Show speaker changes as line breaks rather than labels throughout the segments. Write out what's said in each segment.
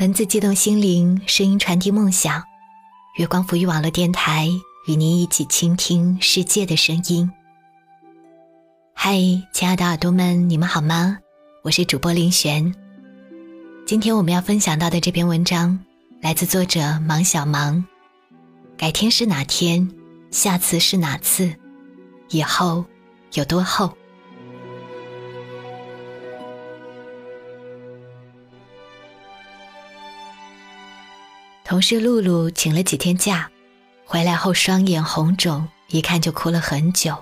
文字激动心灵，声音传递梦想。月光浮育网络电台与您一起倾听世界的声音。嗨，亲爱的耳朵们，你们好吗？我是主播林璇。今天我们要分享到的这篇文章，来自作者芒小芒。改天是哪天？下次是哪次？以后有多厚？同事露露请了几天假，回来后双眼红肿，一看就哭了很久。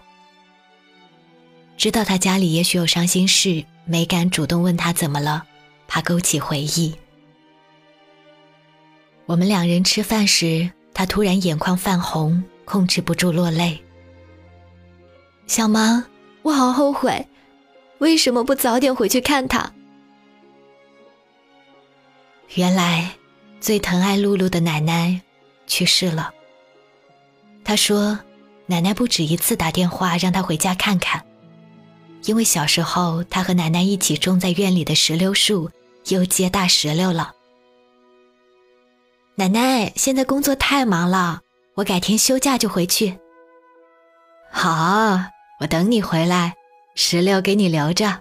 知道他家里也许有伤心事，没敢主动问他怎么了，怕勾起回忆。我们两人吃饭时，他突然眼眶泛红，控制不住落泪。
小芒，我好后悔，为什么不早点回去看他？
原来。最疼爱露露的奶奶去世了。他说，奶奶不止一次打电话让他回家看看，因为小时候他和奶奶一起种在院里的石榴树又结大石榴了。奶奶现在工作太忙了，我改天休假就回去。好，我等你回来，石榴给你留着。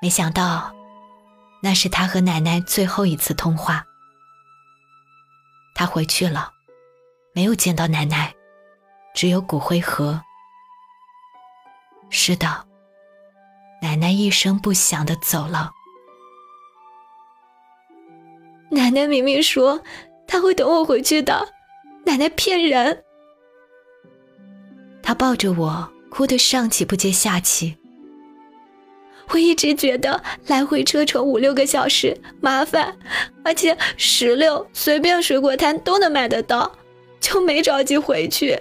没想到。那是他和奶奶最后一次通话。他回去了，没有见到奶奶，只有骨灰盒。是的，奶奶一声不响的走了。
奶奶明明说她会等我回去的，奶奶骗人。
他抱着我，哭得上气不接下气。
我一直觉得来回车程五六个小时麻烦，而且石榴随便水果摊都能买得到，就没着急回去。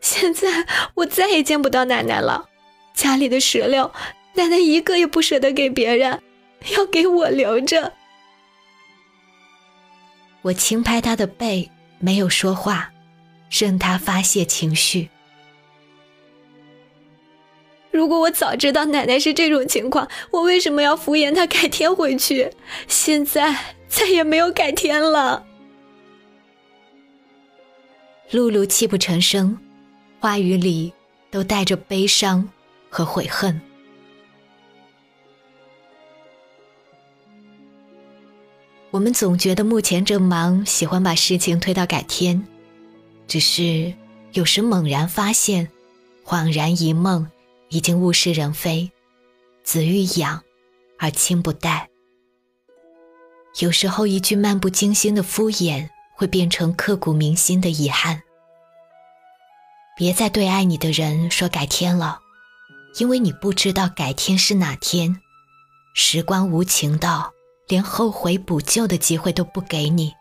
现在我再也见不到奶奶了，家里的石榴，奶奶一个也不舍得给别人，要给我留着。
我轻拍他的背，没有说话，任他发泄情绪。
如果我早知道奶奶是这种情况，我为什么要敷衍她改天回去？现在再也没有改天了。
露露泣不成声，话语里都带着悲伤和悔恨。我们总觉得目前正忙，喜欢把事情推到改天，只是有时猛然发现，恍然一梦。已经物是人非，子欲养而亲不待。有时候一句漫不经心的敷衍，会变成刻骨铭心的遗憾。别再对爱你的人说改天了，因为你不知道改天是哪天。时光无情到连后悔补救的机会都不给你。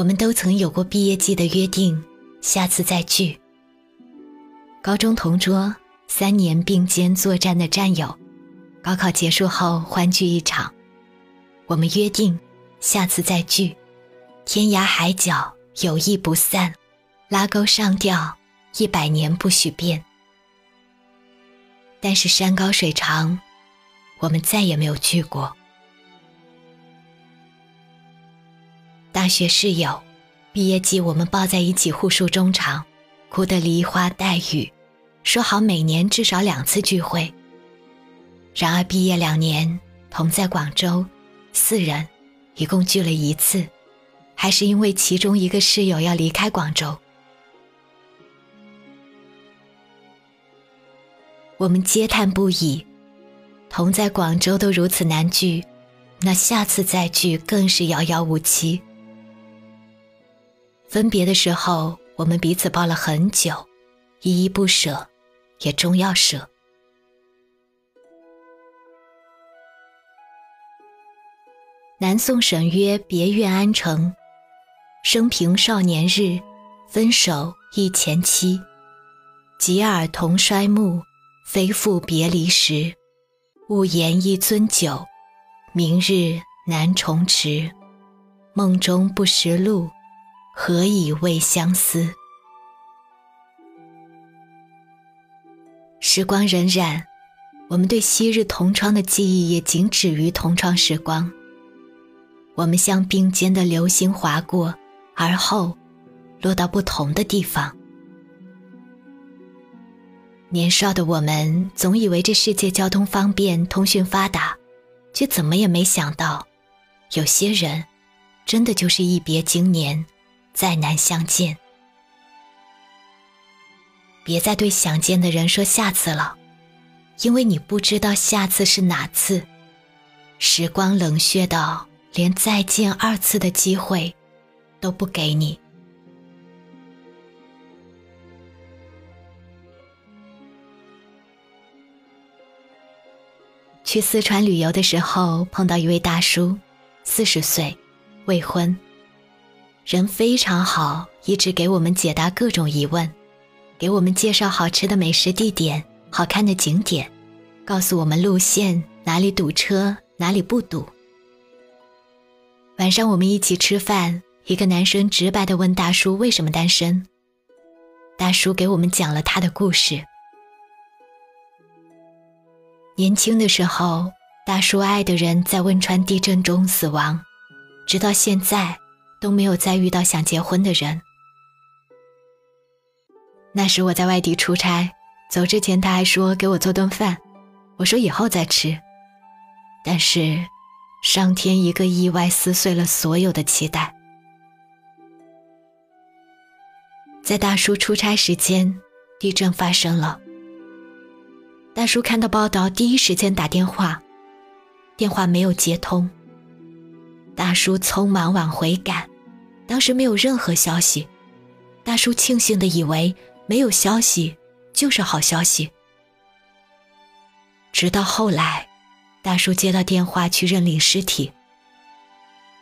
我们都曾有过毕业季的约定，下次再聚。高中同桌，三年并肩作战的战友，高考结束后欢聚一场。我们约定，下次再聚，天涯海角友谊不散，拉钩上吊一百年不许变。但是山高水长，我们再也没有聚过。大学室友，毕业季我们抱在一起互诉衷肠，哭得梨花带雨，说好每年至少两次聚会。然而毕业两年，同在广州，四人一共聚了一次，还是因为其中一个室友要离开广州。我们嗟叹不已，同在广州都如此难聚，那下次再聚更是遥遥无期。分别的时候，我们彼此抱了很久，依依不舍，也终要舍。南宋沈约别院安城，生平少年日，分手忆前妻。及尔同衰暮，非复别离时。勿言一樽酒，明日难重迟。梦中不识路，何以未相思？时光荏苒，我们对昔日同窗的记忆也仅止于同窗时光。我们像并肩的流星划过，而后落到不同的地方。年少的我们总以为这世界交通方便，通讯发达，却怎么也没想到，有些人真的就是一别经年，再难相见。别再对想见的人说下次了，因为你不知道下次是哪次。时光冷血到连再见二次的机会都不给你。去四川旅游的时候，碰到一位大叔，四十岁，未婚，人非常好，一直给我们解答各种疑问，给我们介绍好吃的美食地点、好看的景点，告诉我们路线哪里堵车，哪里不堵。晚上我们一起吃饭，一个男生直白的问大叔为什么单身，大叔给我们讲了他的故事。年轻的时候，大叔爱的人在汶川地震中死亡，直到现在都没有再遇到想结婚的人。那时我在外地出差，走之前他还说给我做顿饭，我说以后再吃。但是，上天一个意外撕碎了所有的期待。在大叔出差时间，地震发生了。大叔看到报道，第一时间打电话，电话没有接通。大叔匆忙往回赶，当时没有任何消息。大叔庆幸的以为没有消息就是好消息。直到后来，大叔接到电话去认领尸体，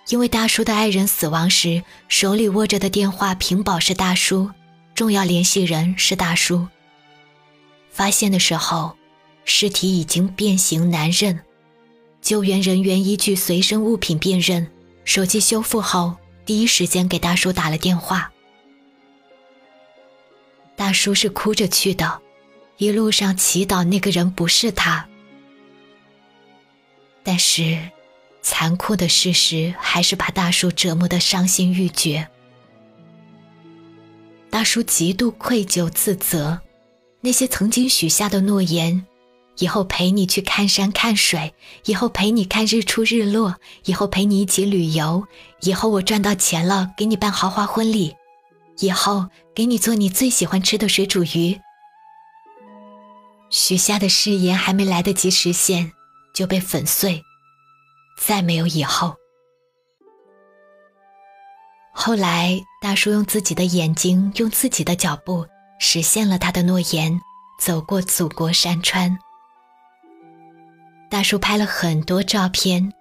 因为大叔的爱人死亡时手里握着的电话屏保是大叔，重要联系人是大叔。发现的时候。尸体已经变形难认，救援人员依据随身物品辨认，手机修复后，第一时间给大叔打了电话。大叔是哭着去的，一路上祈祷那个人不是他。但是，残酷的事实还是把大叔折磨得伤心欲绝。大叔极度愧疚自责，那些曾经许下的诺言。以后陪你去看山看水，以后陪你看日出日落，以后陪你一起旅游，以后我赚到钱了给你办豪华婚礼，以后给你做你最喜欢吃的水煮鱼。许下的誓言还没来得及实现，就被粉碎，再没有以后。后来，大叔用自己的眼睛，用自己的脚步，实现了他的诺言，走过祖国山川。大叔拍了很多照片，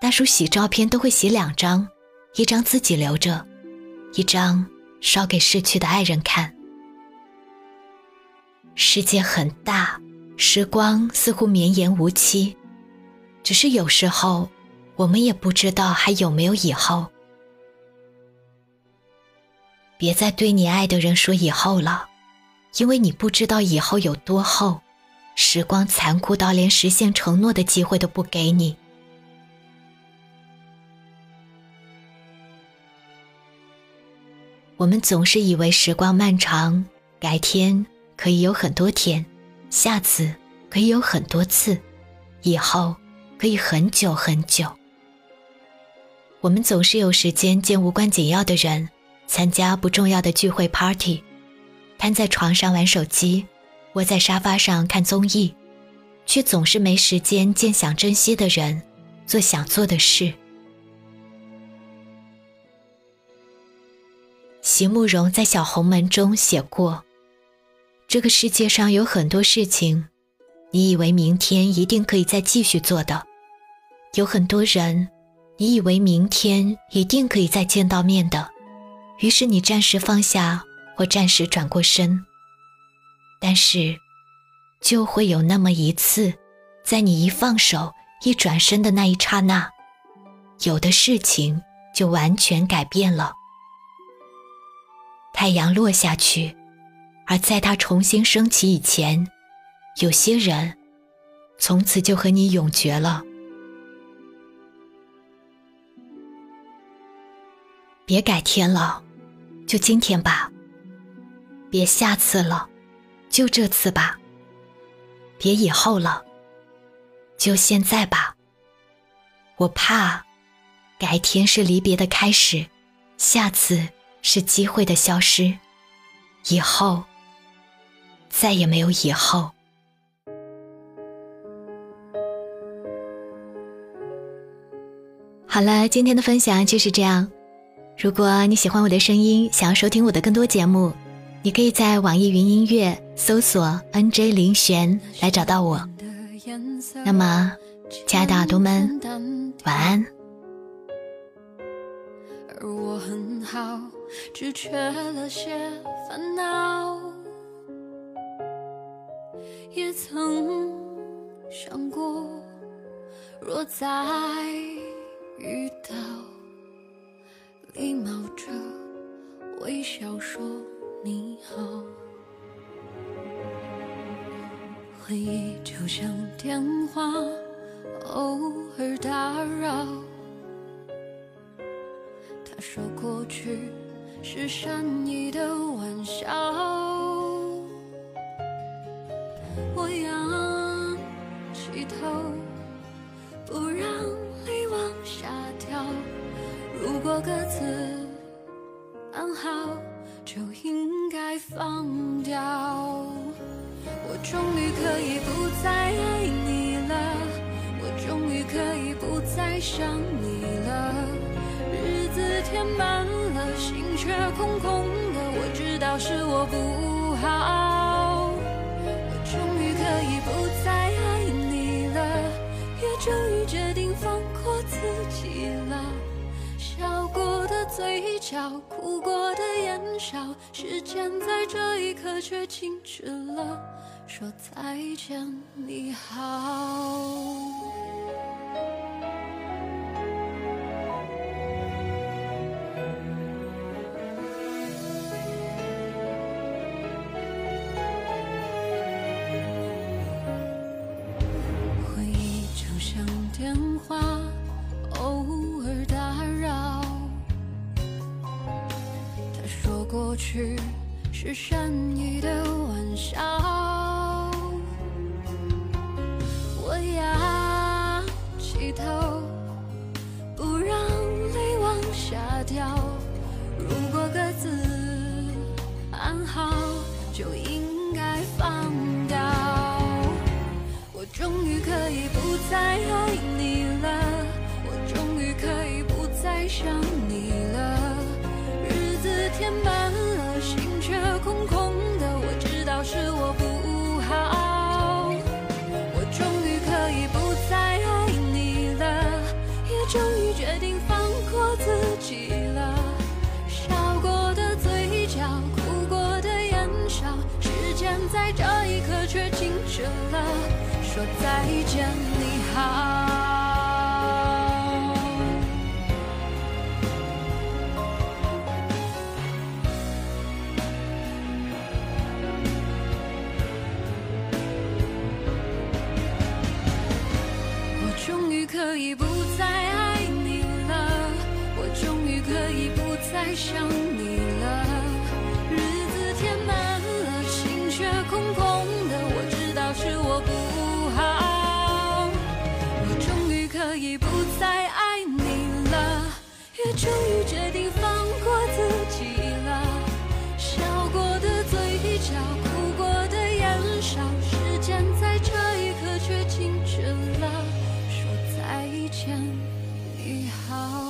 大叔洗照片都会洗两张，一张自己留着，一张烧给逝去的爱人看。世界很大，时光似乎绵延无期，只是有时候我们也不知道还有没有以后。别再对你爱的人说以后了，因为你不知道以后有多厚。时光残酷到连实现承诺的机会都不给你。我们总是以为时光漫长，改天可以有很多天，下次可以有很多次，以后可以很久很久。我们总是有时间见无关紧要的人，参加不重要的聚会 party，瘫在床上玩手机。窝在沙发上看综艺，却总是没时间见想珍惜的人，做想做的事。席慕容在《小红门》中写过：“这个世界上有很多事情，你以为明天一定可以再继续做的；有很多人，你以为明天一定可以再见到面的，于是你暂时放下，或暂时转过身。”但是，就会有那么一次，在你一放手、一转身的那一刹那，有的事情
就完全改变了。太阳落下去，而在它重新升起以前，有些人从此就和你永绝了。别改天了，就今天吧；别下次了，就这次吧；别以后了，就现在吧。我怕，改天是离别的开始，下次是机会的消失，以后再也没有以后。好了，今天的分享就是这样。如果你喜欢我的声音，想要收听我的更多节目，你可以在网易云音乐搜索 “nj 林璇”来找到我。那么，亲爱的耳朵们，晚安。而我很好，只缺了些烦恼。也曾想过，若再遇到。礼貌着微笑说你好，回忆就像电话，偶尔打扰。他说过去是善意的玩笑，想你了。日子填满了，心却空空的。我知道是我不好。我终于可以不再爱你了，也终于决定放过自己了。笑过的嘴角，哭过的眼梢，时间在这一刻却静止了，说再见，你好。去是善意的玩笑，我仰起头，不让泪往下掉。如果各自安好，就应该放掉。我终于可以不再爱你了，我终于可以不再想你了。日子填满。是我不好，我终于可以不再爱你了，也终于决定放过自己了。笑过的嘴角，哭过的眼梢，时间在这一刻却静止了，说再见，你好。可以不再爱你了，我终于可以不再想你了。日子填满了，心却空空的，我知道是我不好。我终于可以不再爱你了，也终于决定放。你好。